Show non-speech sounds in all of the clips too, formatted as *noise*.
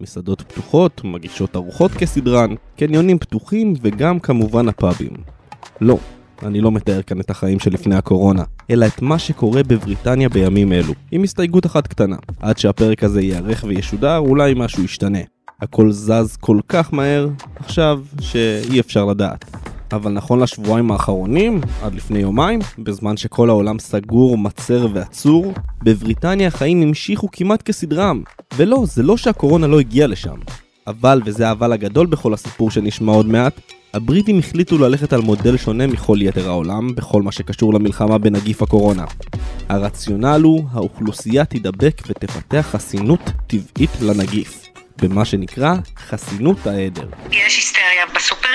מסעדות פתוחות, מגישות ארוחות כסדרן, קניונים פתוחים וגם כמובן הפאבים. לא, אני לא מתאר כאן את החיים שלפני הקורונה, אלא את מה שקורה בבריטניה בימים אלו, עם הסתייגות אחת קטנה. עד שהפרק הזה ייערך וישודר, אולי משהו ישתנה. הכל זז כל כך מהר, עכשיו שאי אפשר לדעת. אבל נכון לשבועיים האחרונים, עד לפני יומיים, בזמן שכל העולם סגור, מצר ועצור, בבריטניה החיים המשיכו כמעט כסדרם. ולא, זה לא שהקורונה לא הגיעה לשם. אבל, וזה האבל הגדול בכל הסיפור שנשמע עוד מעט, הבריטים החליטו ללכת על מודל שונה מכל יתר העולם בכל מה שקשור למלחמה בנגיף הקורונה. הרציונל הוא, האוכלוסייה תידבק ותפתח חסינות טבעית לנגיף, במה שנקרא חסינות העדר. יש היסטריה בסופרים,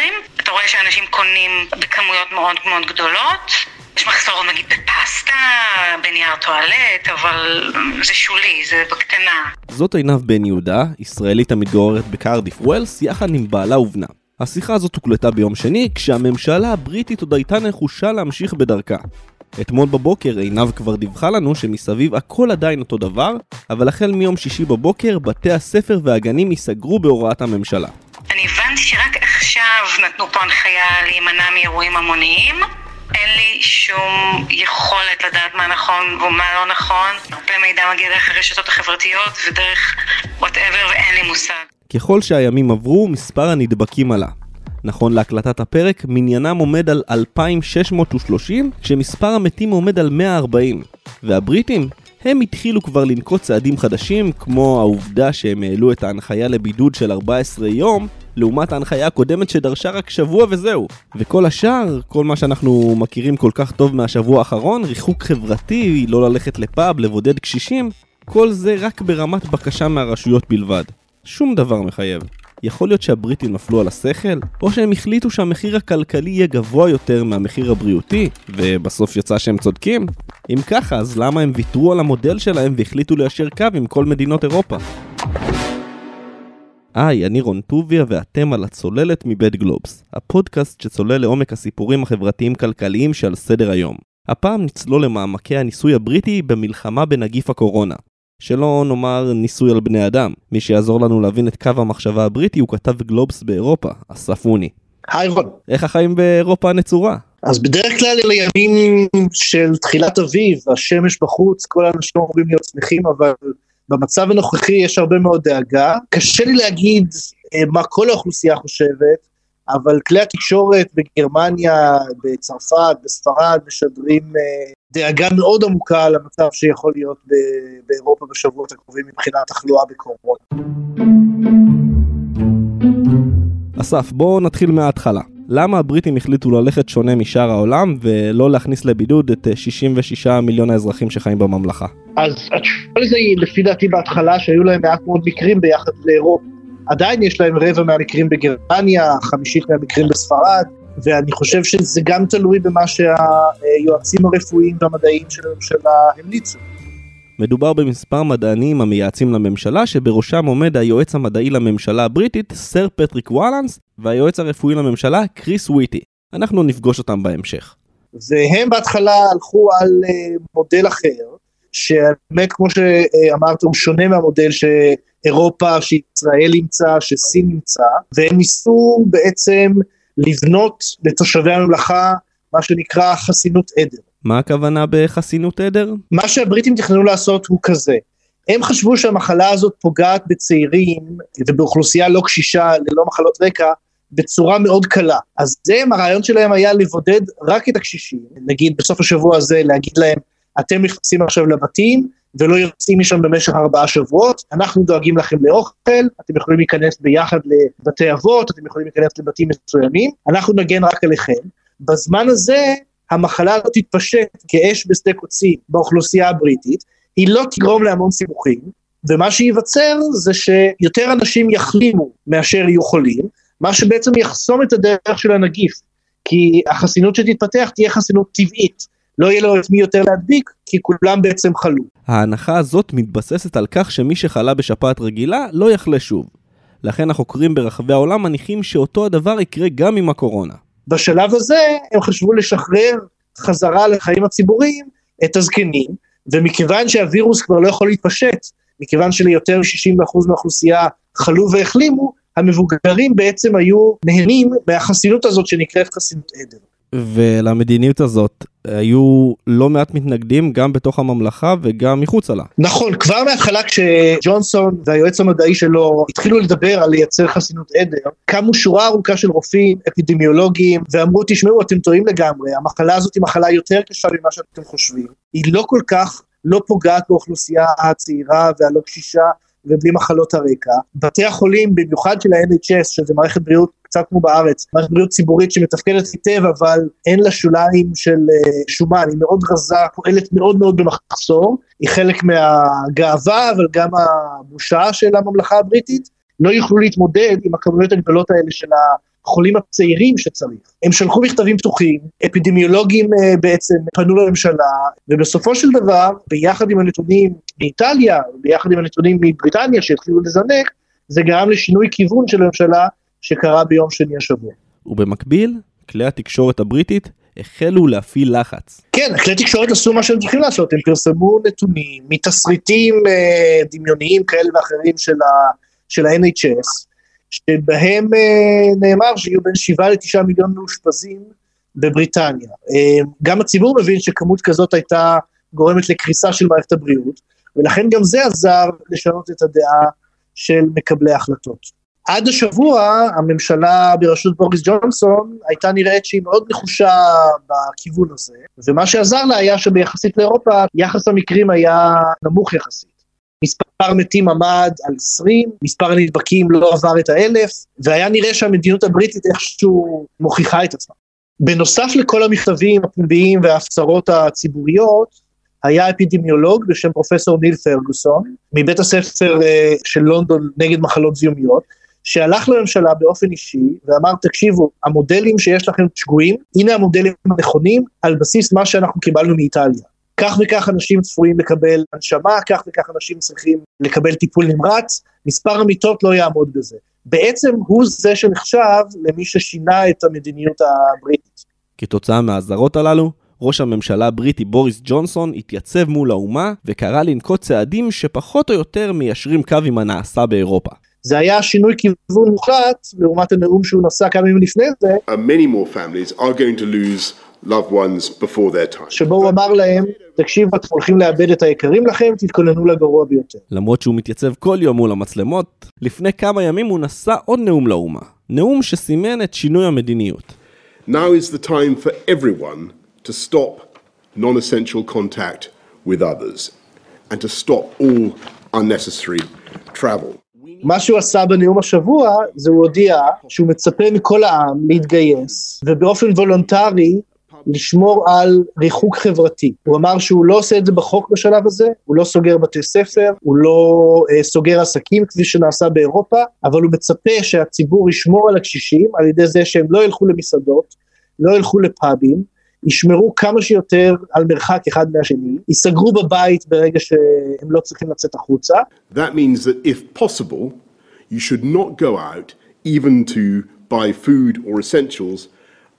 אתה רואה שאנשים קונים בכמויות מאוד מאוד גדולות. יש מחסור נגיד בפסטה, בנייר טואלט, אבל זה שולי, זה בקטנה. זאת עינב בן יהודה, ישראלית המתגוררת בקרדיף ווילס, יחד עם בעלה ובנה. השיחה הזאת הוקלטה ביום שני, כשהממשלה הבריטית עוד הייתה נחושה להמשיך בדרכה. אתמול בבוקר עינב כבר דיווחה לנו שמסביב הכל עדיין אותו דבר, אבל החל מיום שישי בבוקר בתי הספר והגנים ייסגרו בהוראת הממשלה. נתנו פה הנחיה להימנע מאירועים המוניים. אין לי שום יכולת לדעת מה נכון ומה לא נכון. הרבה מידע מגיע דרך הרשתות החברתיות ודרך וואטאבר ואין לי מושג. ככל שהימים עברו, מספר הנדבקים עלה. נכון להקלטת הפרק, מניינם עומד על 2,630, כשמספר המתים עומד על 140. והבריטים? הם התחילו כבר לנקוט צעדים חדשים, כמו העובדה שהם העלו את ההנחיה לבידוד של 14 יום, לעומת ההנחיה הקודמת שדרשה רק שבוע וזהו. וכל השאר, כל מה שאנחנו מכירים כל כך טוב מהשבוע האחרון, ריחוק חברתי, לא ללכת לפאב, לבודד קשישים, כל זה רק ברמת בקשה מהרשויות בלבד. שום דבר מחייב. יכול להיות שהבריטים נפלו על השכל? או שהם החליטו שהמחיר הכלכלי יהיה גבוה יותר מהמחיר הבריאותי, ובסוף יצא שהם צודקים? אם ככה, אז למה הם ויתרו על המודל שלהם והחליטו ליישר קו עם כל מדינות אירופה? היי, אני רון טוביה ואתם על הצוללת מבית גלובס, הפודקאסט שצולל לעומק הסיפורים החברתיים-כלכליים שעל סדר היום. הפעם נצלול למעמקי הניסוי הבריטי במלחמה בנגיף הקורונה. שלא נאמר ניסוי על בני אדם. מי שיעזור לנו להבין את קו המחשבה הבריטי הוא כתב גלובס באירופה, אסף אוני. היי רון. איך החיים באירופה הנצורה? אז בדרך כלל אלה ימים של תחילת אביב, השמש בחוץ, כל האנשים אמורים להיות שמחים, אבל במצב הנוכחי יש הרבה מאוד דאגה. קשה לי להגיד אה, מה כל האוכלוסייה חושבת, אבל כלי התקשורת בגרמניה, בצרפת, בספרד, משדרים אה, דאגה מאוד עמוקה על המצב שיכול להיות באירופה בשבועות הקרובים מבחינת תחלואה בקורונה. אסף, בואו נתחיל מההתחלה. למה הבריטים החליטו ללכת שונה משאר העולם ולא להכניס לבידוד את 66 אה, מיליון האזרחים שחיים בממלכה? אז התשובה לזה היא לפי דעתי בהתחלה שהיו להם מעט מאוד מקרים ביחד לאירופה. עדיין יש להם רבע מהמקרים בגרמניה, חמישית מהמקרים בספרד, ואני חושב שזה גם תלוי במה שהיועצים הרפואיים והמדעיים של הממשלה המליצו. מדובר במספר מדענים המייעצים לממשלה, שבראשם עומד היועץ המדעי לממשלה הבריטית, סר פטריק וואלנס, והיועץ הרפואי לממשלה, קריס וויטי. אנחנו נפגוש אותם בהמשך. והם בהתחלה הלכו על uh, מודל אחר, שבאמת כמו שאמרת הוא שונה מהמודל שאירופה, שישראל אימצה, שסין אימצה, והם ניסו בעצם לבנות לתושבי הממלכה מה שנקרא חסינות עדר. מה הכוונה בחסינות עדר? מה שהבריטים תכננו לעשות הוא כזה, הם חשבו שהמחלה הזאת פוגעת בצעירים ובאוכלוסייה לא קשישה ללא מחלות רקע בצורה מאוד קלה. אז זה, הרעיון שלהם היה לבודד רק את הקשישים, נגיד בסוף השבוע הזה להגיד להם, אתם נכנסים עכשיו לבתים ולא יוצאים משם במשך ארבעה שבועות, אנחנו דואגים לכם לאוכל, אתם יכולים להיכנס ביחד לבתי אבות, אתם יכולים להיכנס לבתים מסוימים, אנחנו נגן רק עליכם. בזמן הזה המחלה לא תתפשט כאש בשדה קוצים באוכלוסייה הבריטית, היא לא תגרום להמון סיבוכים, ומה שייווצר זה שיותר אנשים יחלימו מאשר יהיו חולים, מה שבעצם יחסום את הדרך של הנגיף, כי החסינות שתתפתח תהיה חסינות טבעית, לא יהיה לו את מי יותר להדביק, כי כולם בעצם חלו. ההנחה הזאת מתבססת על כך שמי שחלה בשפעת רגילה לא יחלה שוב. לכן החוקרים ברחבי העולם מניחים שאותו הדבר יקרה גם עם הקורונה. בשלב הזה הם חשבו לשחרר חזרה לחיים הציבוריים את הזקנים, ומכיוון שהווירוס כבר לא יכול להתפשט, מכיוון שליותר מ-60% מהאוכלוסייה חלו והחלימו, המבוגרים בעצם היו נהנים מהחסינות הזאת שנקראת חסינות עדר. ולמדיניות הזאת היו לא מעט מתנגדים גם בתוך הממלכה וגם מחוצה לה. נכון, כבר מההתחלה כשג'ונסון והיועץ המדעי שלו התחילו לדבר על לייצר חסינות עדר, קמו שורה ארוכה של רופאים, אפידמיולוגים, ואמרו תשמעו אתם טועים לגמרי, המחלה הזאת היא מחלה יותר קשה ממה שאתם חושבים, היא לא כל כך לא פוגעת באוכלוסייה הצעירה והלא קשישה ובלי מחלות הרקע. בתי החולים, במיוחד של ה-NHS, שזה מערכת בריאות קצת כמו בארץ, מערכת בריאות ציבורית שמתפקדת היטב, אבל אין לה שוליים של uh, שומן, היא מאוד רזה, פועלת מאוד מאוד במחסור, היא חלק מהגאווה, אבל גם הבושה של הממלכה הבריטית, לא יוכלו להתמודד עם הכמויות הגדולות האלה של החולים הצעירים שצריך. הם שלחו מכתבים פתוחים, אפידמיולוגים uh, בעצם פנו לממשלה, ובסופו של דבר, ביחד עם הנתונים מאיטליה, ביחד עם הנתונים מבריטניה שהתחילו לזנק, זה גרם לשינוי כיוון של הממשלה שקרה ביום שני השבוע. ובמקביל, כלי התקשורת הבריטית החלו להפעיל לחץ. כן, כלי תקשורת עשו מה שהם צריכים לעשות, הם פרסמו נתונים מתסריטים אה, דמיוניים כאלה ואחרים של, ה, של ה-NHS, שבהם אה, נאמר שיהיו בין 7 ל-9 מיליון מאושפזים בבריטניה. אה, גם הציבור מבין שכמות כזאת הייתה גורמת לקריסה של מערכת הבריאות, ולכן גם זה עזר לשנות את הדעה של מקבלי ההחלטות. עד השבוע הממשלה בראשות בוריס ג'ונסון הייתה נראית שהיא מאוד נחושה בכיוון הזה, ומה שעזר לה היה שביחסית לאירופה יחס המקרים היה נמוך יחסית. מספר מתים עמד על 20, מספר הנדבקים לא עבר את האלף, והיה נראה שהמדיניות הבריטית איכשהו מוכיחה את עצמה. בנוסף לכל המכתבים הפומביים וההפצרות הציבוריות, היה אפידמיולוג בשם פרופסור ניל פרגוסון, מבית הספר uh, של לונדון נגד מחלות זיהומיות, שהלך לממשלה באופן אישי ואמר תקשיבו המודלים שיש לכם שגויים הנה המודלים הנכונים על בסיס מה שאנחנו קיבלנו מאיטליה. כך וכך אנשים צפויים לקבל הנשמה, כך וכך אנשים צריכים לקבל טיפול נמרץ, מספר המיטות לא יעמוד בזה. בעצם הוא זה שנחשב למי ששינה את המדיניות הבריטית. כתוצאה מהאזהרות הללו, ראש הממשלה הבריטי בוריס ג'ונסון התייצב מול האומה וקרא לנקוט צעדים שפחות או יותר מיישרים קו עם הנעשה באירופה. זה היה שינוי כיוון מוחלט לעומת הנאום שהוא נשא כמה ימים לפני זה. Uh, many more families are going to lose loved ones before their time. שבו הוא אמר להם, תקשיבו, אתם הולכים לאבד את היקרים לכם, תתכוננו לגרוע ביותר. למרות שהוא מתייצב כל יום מול המצלמות, לפני כמה ימים הוא נשא עוד נאום לאומה. נאום שסימן את שינוי המדיניות. Now is the time for everyone to stop non-essential contact with others and to stop all unnecessary travel. מה שהוא עשה בנאום השבוע, זה הוא הודיע שהוא מצפה מכל העם להתגייס, ובאופן וולונטרי לשמור על ריחוק חברתי. הוא אמר שהוא לא עושה את זה בחוק בשלב הזה, הוא לא סוגר בתי ספר, הוא לא אה, סוגר עסקים כפי שנעשה באירופה, אבל הוא מצפה שהציבור ישמור על הקשישים על ידי זה שהם לא ילכו למסעדות, לא ילכו לפאבים, ישמרו כמה שיותר על מרחק אחד מהשני, ייסגרו בבית ברגע שהם לא צריכים לצאת החוצה. That means that if possible, you should not go out even to buy food or essentials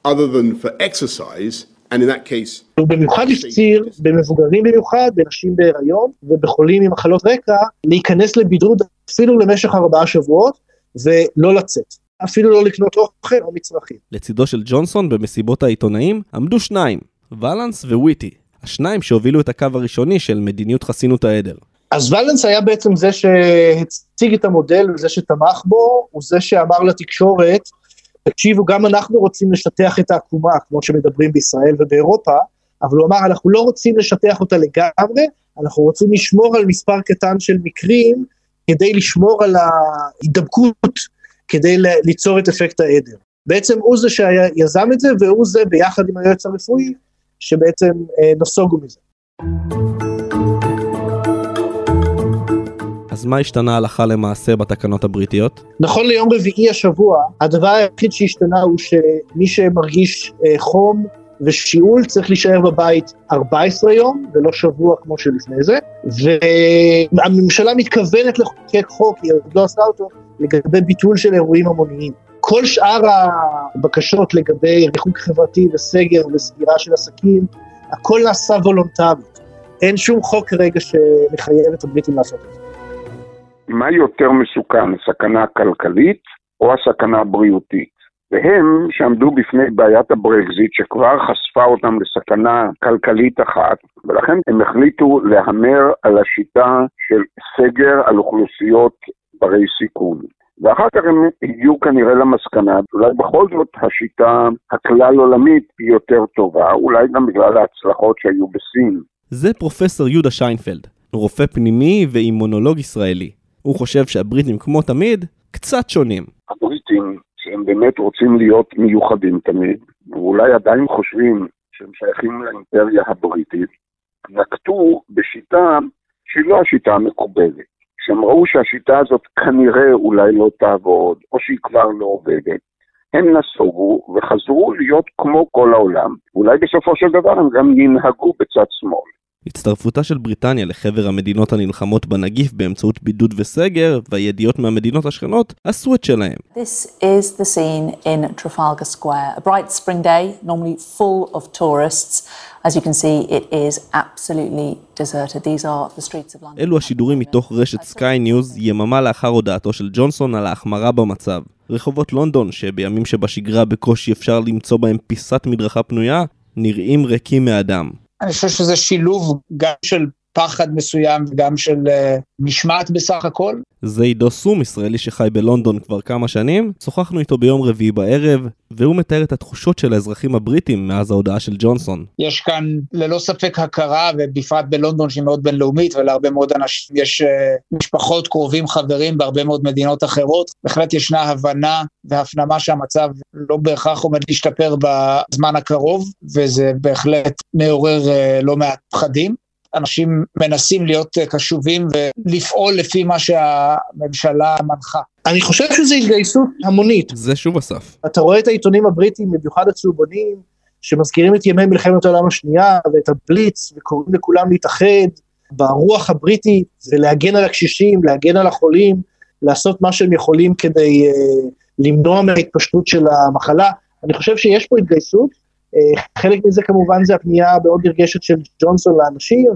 other than for exercise, and in that case... הוא במיוחד הפציר, במבוגרים במיוחד, בנשים בהיריון ובחולים עם מחלות רקע, להיכנס לבידוד אפילו למשך ארבעה שבועות ולא לצאת. אפילו לא לקנות אוכל או מצרכים. לצידו של ג'ונסון במסיבות העיתונאים עמדו שניים, ולנס וויטי, השניים שהובילו את הקו הראשוני של מדיניות חסינות העדר. אז ולנס היה בעצם זה שהציג את המודל וזה שתמך בו, הוא זה שאמר לתקשורת, תקשיבו, גם אנחנו רוצים לשטח את העקומה, כמו שמדברים בישראל ובאירופה, אבל הוא אמר, אנחנו לא רוצים לשטח אותה לגמרי, אנחנו רוצים לשמור על מספר קטן של מקרים, כדי לשמור על ההידבקות כדי ליצור את אפקט העדר. בעצם הוא זה שיזם את זה, והוא זה ביחד עם היועץ הרפואי, שבעצם אה, נסוגו מזה. אז מה השתנה הלכה למעשה בתקנות הבריטיות? נכון ליום רביעי השבוע, הדבר היחיד שהשתנה הוא שמי שמרגיש אה, חום ושיעול צריך להישאר בבית 14 יום ולא שבוע כמו שלפני זה, והממשלה מתכוונת לחוקק חוק, היא עוד לא עשתה אותו, לגבי ביטול של אירועים המוניים. כל שאר הבקשות לגבי ריחוק חברתי וסגר וסגירה של עסקים, הכל נעשה וולונטרית. אין שום חוק כרגע שמחייב את הבריטים לעשות את זה. מה יותר מסוכן, הסכנה הכלכלית או הסכנה הבריאותית? והם שעמדו בפני בעיית הברקזיט שכבר חשפה אותם לסכנה כלכלית אחת, ולכן הם החליטו להמר על השיטה של סגר על אוכלוסיות ברי סיכון. ואחר כך הם הגיעו כנראה למסקנה, אולי בכל זאת השיטה הכלל עולמית היא יותר טובה, אולי גם בגלל ההצלחות שהיו בסין. זה פרופסור יהודה שיינפלד, רופא פנימי ואימונולוג ישראלי. הוא חושב שהבריטים כמו תמיד, קצת שונים. הבריטים, שהם באמת רוצים להיות מיוחדים תמיד, ואולי עדיין חושבים שהם שייכים לאימפריה הבריטית, נקטו בשיטה שהיא לא השיטה המקובלת. כשהם ראו שהשיטה הזאת כנראה אולי לא תעבוד, או שהיא כבר לא עובדת, הם נסוגו וחזרו להיות כמו כל העולם, ואולי בסופו של דבר הם גם ינהגו בצד שמאל. הצטרפותה של בריטניה לחבר המדינות הנלחמות בנגיף באמצעות בידוד וסגר, והידיעות מהמדינות השכנות עשו את שלהם. This is the scene in Trafalgar Square, a bright spring day, normally full of tourists. As you can see, it is absolutely deserted. These are the streets of London. אלו השידורים מתוך רשת סקיי ניוז, יממה לאחר הודעתו של ג'ונסון על ההחמרה במצב. רחובות לונדון, שבימים שבשגרה בקושי אפשר למצוא בהם פיסת מדרכה פנויה, נראים ריקים מאדם. אני חושב שזה שילוב גם של פחד מסוים וגם של אה, משמעת בסך הכל. זה עידו סום, ישראלי שחי בלונדון כבר כמה שנים. שוחחנו איתו ביום רביעי בערב, והוא מתאר את התחושות של האזרחים הבריטים מאז ההודעה של ג'ונסון. יש כאן ללא ספק הכרה, ובפרט בלונדון שהיא מאוד בינלאומית, ולהרבה מאוד אנשים יש uh, משפחות, קרובים, חברים בהרבה מאוד מדינות אחרות. בהחלט ישנה הבנה והפנמה שהמצב לא בהכרח עומד להשתפר בזמן הקרוב, וזה בהחלט מעורר uh, לא מעט פחדים. אנשים מנסים להיות קשובים ולפעול לפי מה שהממשלה מנחה. אני חושב שזו התגייסות המונית. זה שוב אסף. אתה רואה את העיתונים הבריטים, במיוחד הצהובונים, שמזכירים את ימי מלחמת העולם השנייה ואת הבליץ, וקוראים לכולם להתאחד ברוח הבריטית ולהגן על הקשישים, להגן על החולים, לעשות מה שהם יכולים כדי uh, למנוע מההתפשטות של המחלה. אני חושב שיש פה התגייסות, אה, חלק מזה כמובן זה הפנייה המאוד נרגשת של ג'ונסון לאנשים,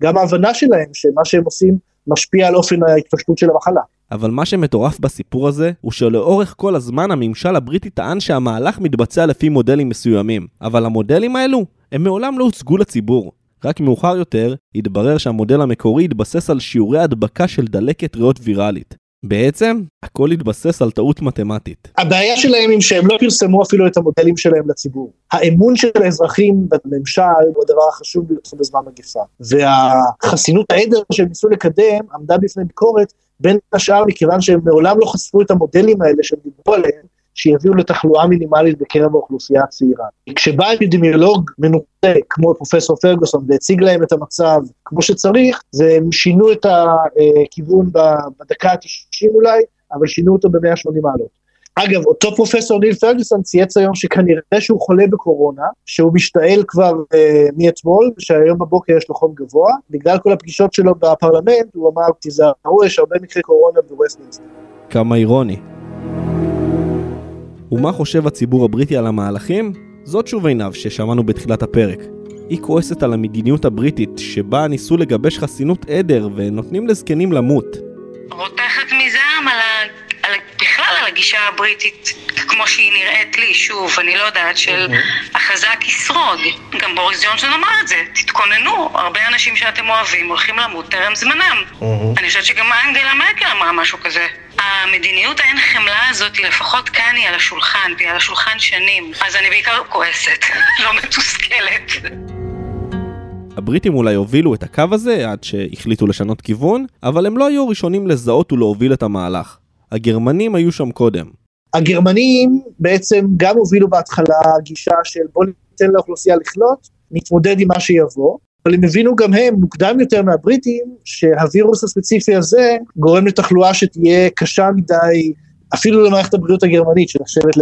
וגם ההבנה שלהם שמה שהם עושים משפיע על אופן ההתפשטות של המחלה. אבל מה שמטורף בסיפור הזה, הוא שלאורך כל הזמן הממשל הבריטי טען שהמהלך מתבצע לפי מודלים מסוימים. אבל המודלים האלו, הם מעולם לא הוצגו לציבור. רק מאוחר יותר, התברר שהמודל המקורי התבסס על שיעורי הדבקה של דלקת ריאות ויראלית. בעצם, הכל התבסס על טעות מתמטית. הבעיה שלהם היא שהם לא פרסמו אפילו את המודלים שלהם לציבור. האמון של האזרחים בממשל הוא הדבר החשוב ביותר בזמן מגיפה. והחסינות העדר שהם ניסו לקדם עמדה בפני ביקורת, בין השאר מכיוון שהם מעולם לא חשפו את המודלים האלה שהם דיברו עליהם, שיביאו לתחלואה מינימלית בקרב האוכלוסייה הצעירה. כשבא אפידמיולוג מנוסה כמו פרופסור פרגוסון והציג להם את המצב כמו שצריך, זה הם שינו את הכיוון בדקה ה-90 אולי, אבל שינו אותו ב-180 מעלות. אגב, אותו פרופסור ניל פרגוסון צייץ היום שכנראה שהוא חולה בקורונה, שהוא משתעל כבר אה, מאתמול, שהיום בבוקר יש לו חום גבוה, בגלל כל הפגישות שלו בפרלמנט, הוא אמר, תיזהרו, יש הרבה מקרי קורונה בווסטמינסטר. כמה אירוני. ומה חושב הציבור הבריטי על המהלכים? זאת שוב עינב ששמענו בתחילת הפרק. היא כועסת על המדיניות הבריטית שבה ניסו לגבש חסינות עדר ונותנים לזקנים למות. רותחת מזעם הגישה הבריטית כמו שהיא נראית לי, שוב, אני לא יודעת, של החזק ישרוד. גם בוריס ג'ונסון אמר את זה, תתכוננו, הרבה אנשים שאתם אוהבים הולכים למות טרם זמנם. אני חושבת שגם אנגלה מרקל אמרה משהו כזה. המדיניות האין חמלה הזאת, לפחות כאן היא על השולחן, והיא על השולחן שנים, אז אני בעיקר כועסת, *laughs* לא מתוסכלת. הבריטים אולי הובילו את הקו הזה עד שהחליטו לשנות כיוון, אבל הם לא היו ראשונים לזהות ולהוביל את המהלך. הגרמנים היו שם קודם. הגרמנים בעצם גם הובילו בהתחלה גישה של בוא ניתן לאוכלוסייה לחלות, נתמודד עם מה שיבוא, אבל הם הבינו גם הם, מוקדם יותר מהבריטים, שהווירוס הספציפי הזה גורם לתחלואה שתהיה קשה מדי, אפילו למערכת הבריאות הגרמנית, שנחשבת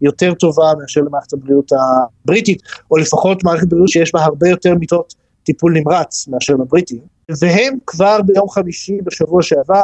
ליותר טובה מאשר למערכת הבריאות הבריטית, או לפחות מערכת בריאות שיש בה הרבה יותר מיטות טיפול נמרץ מאשר לבריטים, והם כבר ביום חמישי בשבוע שעבר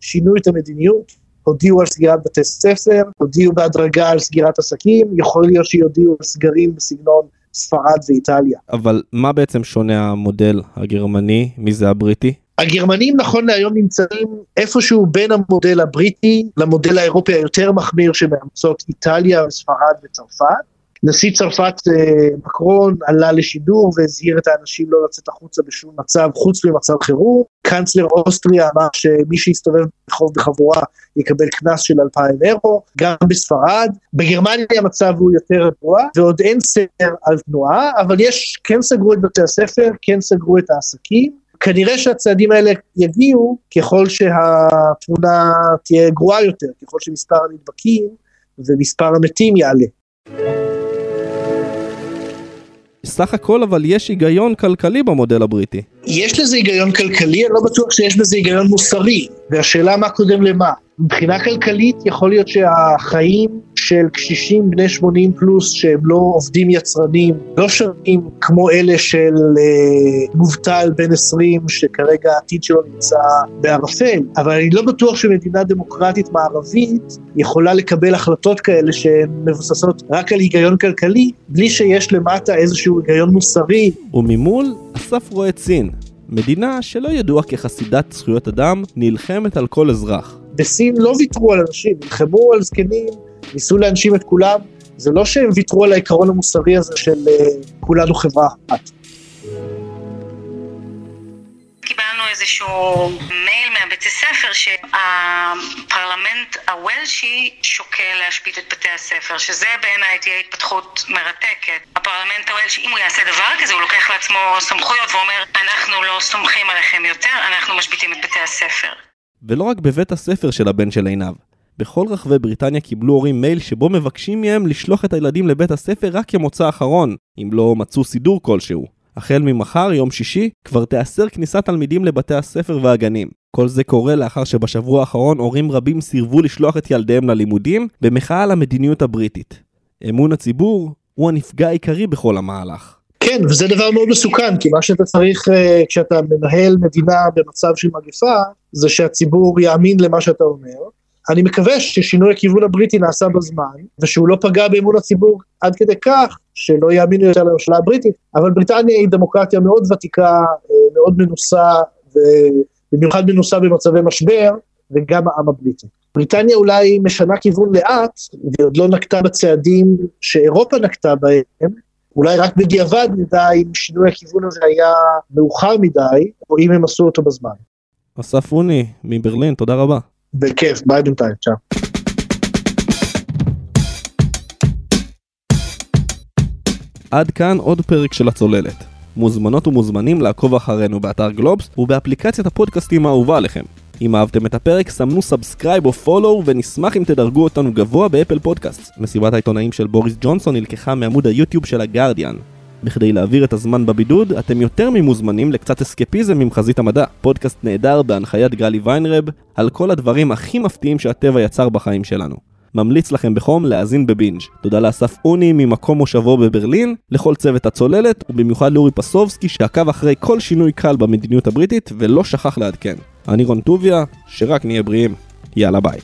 שינו את המדיניות, הודיעו על סגירת בתי ספר, הודיעו בהדרגה על סגירת עסקים, יכול להיות שיודיעו על סגרים בסגנון ספרד ואיטליה. אבל מה בעצם שונה המודל הגרמני מזה הבריטי? הגרמנים נכון להיום נמצאים איפשהו בין המודל הבריטי למודל האירופי היותר מחמיר שמאמצות איטליה, ספרד וצרפת. נשיא צרפת אה, מקרון עלה לשידור והזהיר את האנשים לא לצאת החוצה בשום מצב חוץ ממצב חירום. קאנצלר אוסטריה אמר שמי שיסתובב ברחוב בחבורה יקבל קנס של 2,000 אירו, גם בספרד. בגרמניה המצב הוא יותר רגוע ועוד אין סדר על תנועה, אבל יש, כן סגרו את בתי הספר, כן סגרו את העסקים. כנראה שהצעדים האלה יגיעו ככל שהתמונה תהיה גרועה יותר, ככל שמספר הנדבקים ומספר המתים יעלה. סך הכל אבל יש היגיון כלכלי במודל הבריטי. יש לזה היגיון כלכלי, אני לא בטוח שיש בזה היגיון מוסרי, והשאלה מה קודם למה. מבחינה כלכלית יכול להיות שהחיים של קשישים בני 80 פלוס שהם לא עובדים יצרנים, לא שווים כמו אלה של אה, מובטל בן 20 שכרגע העתיד שלו נמצא בערפל, אבל אני לא בטוח שמדינה דמוקרטית מערבית יכולה לקבל החלטות כאלה שהן מבוססות רק על היגיון כלכלי, בלי שיש למטה איזשהו היגיון מוסרי. וממול, אסף רואה את סין, מדינה שלא ידועה כחסידת זכויות אדם, נלחמת על כל אזרח. בסין לא ויתרו על אנשים, נלחמו על זקנים, ניסו להנשים את כולם, זה לא שהם ויתרו על העיקרון המוסרי הזה של uh, כולנו חברה אחת. קיבלנו איזשהו מייל מהבית הספר שהפרלמנט הוולשי שוקל להשבית את בתי הספר, שזה בעיניי תהיה התפתחות מרתקת. הפרלמנט הוולשי, אם הוא יעשה דבר כזה, הוא לוקח לעצמו סמכויות ואומר, אנחנו לא סומכים עליכם יותר, אנחנו משביתים את בתי הספר. ולא רק בבית הספר של הבן של עינב. בכל רחבי בריטניה קיבלו הורים מייל שבו מבקשים מהם לשלוח את הילדים לבית הספר רק כמוצא אחרון, אם לא מצאו סידור כלשהו. החל ממחר, יום שישי, כבר תיאסר כניסת תלמידים לבתי הספר והגנים. כל זה קורה לאחר שבשבוע האחרון הורים רבים סירבו לשלוח את ילדיהם ללימודים, במחאה על המדיניות הבריטית. אמון הציבור הוא הנפגע העיקרי בכל המהלך. כן, וזה דבר מאוד מסוכן, כי מה שאתה צריך uh, כשאתה מנהל מדינה במצב של מגפה, זה שהציבור יאמין למה שאתה אומר. אני מקווה ששינוי הכיוון הבריטי נעשה בזמן, ושהוא לא פגע באמון הציבור עד כדי כך שלא יאמינו יותר לממשלה הבריטית, אבל בריטניה היא דמוקרטיה מאוד ותיקה, אה, מאוד מנוסה, ובמיוחד מנוסה במצבי משבר, וגם העם הבריטי. בריטניה אולי משנה כיוון לאט, והיא עוד לא נקטה בצעדים שאירופה נקטה בהם, אולי רק בדיעבד נדע אם שינוי הכיוון הזה היה מאוחר מדי, או אם הם עשו אותו בזמן. אסף אוני מברלין, תודה רבה. בכיף, ביי בינתיים, צ'או. עד כאן עוד פרק של הצוללת. מוזמנות ומוזמנים לעקוב אחרינו באתר גלובס ובאפליקציית הפודקאסטים האהובה עליכם. אם אהבתם את הפרק, סמנו subscribe או follow ונשמח אם תדרגו אותנו גבוה באפל פודקאסט. מסיבת העיתונאים של בוריס ג'ונסון נלקחה מעמוד היוטיוב של הגרדיאן. בכדי להעביר את הזמן בבידוד, אתם יותר ממוזמנים לקצת אסקפיזם עם חזית המדע. פודקאסט נהדר בהנחיית גלי ויינרב, על כל הדברים הכי מפתיעים שהטבע יצר בחיים שלנו. ממליץ לכם בחום להאזין בבינג'. תודה לאסף אוני ממקום מושבו בברלין, לכל צוות הצוללת, ובמיוחד לאורי פסובסקי שעקב אחרי כל שינוי קל במדיניות הבריטית ולא שכח לעדכן. אני רון טוביה, שרק נהיה בריאים. יאללה ביי.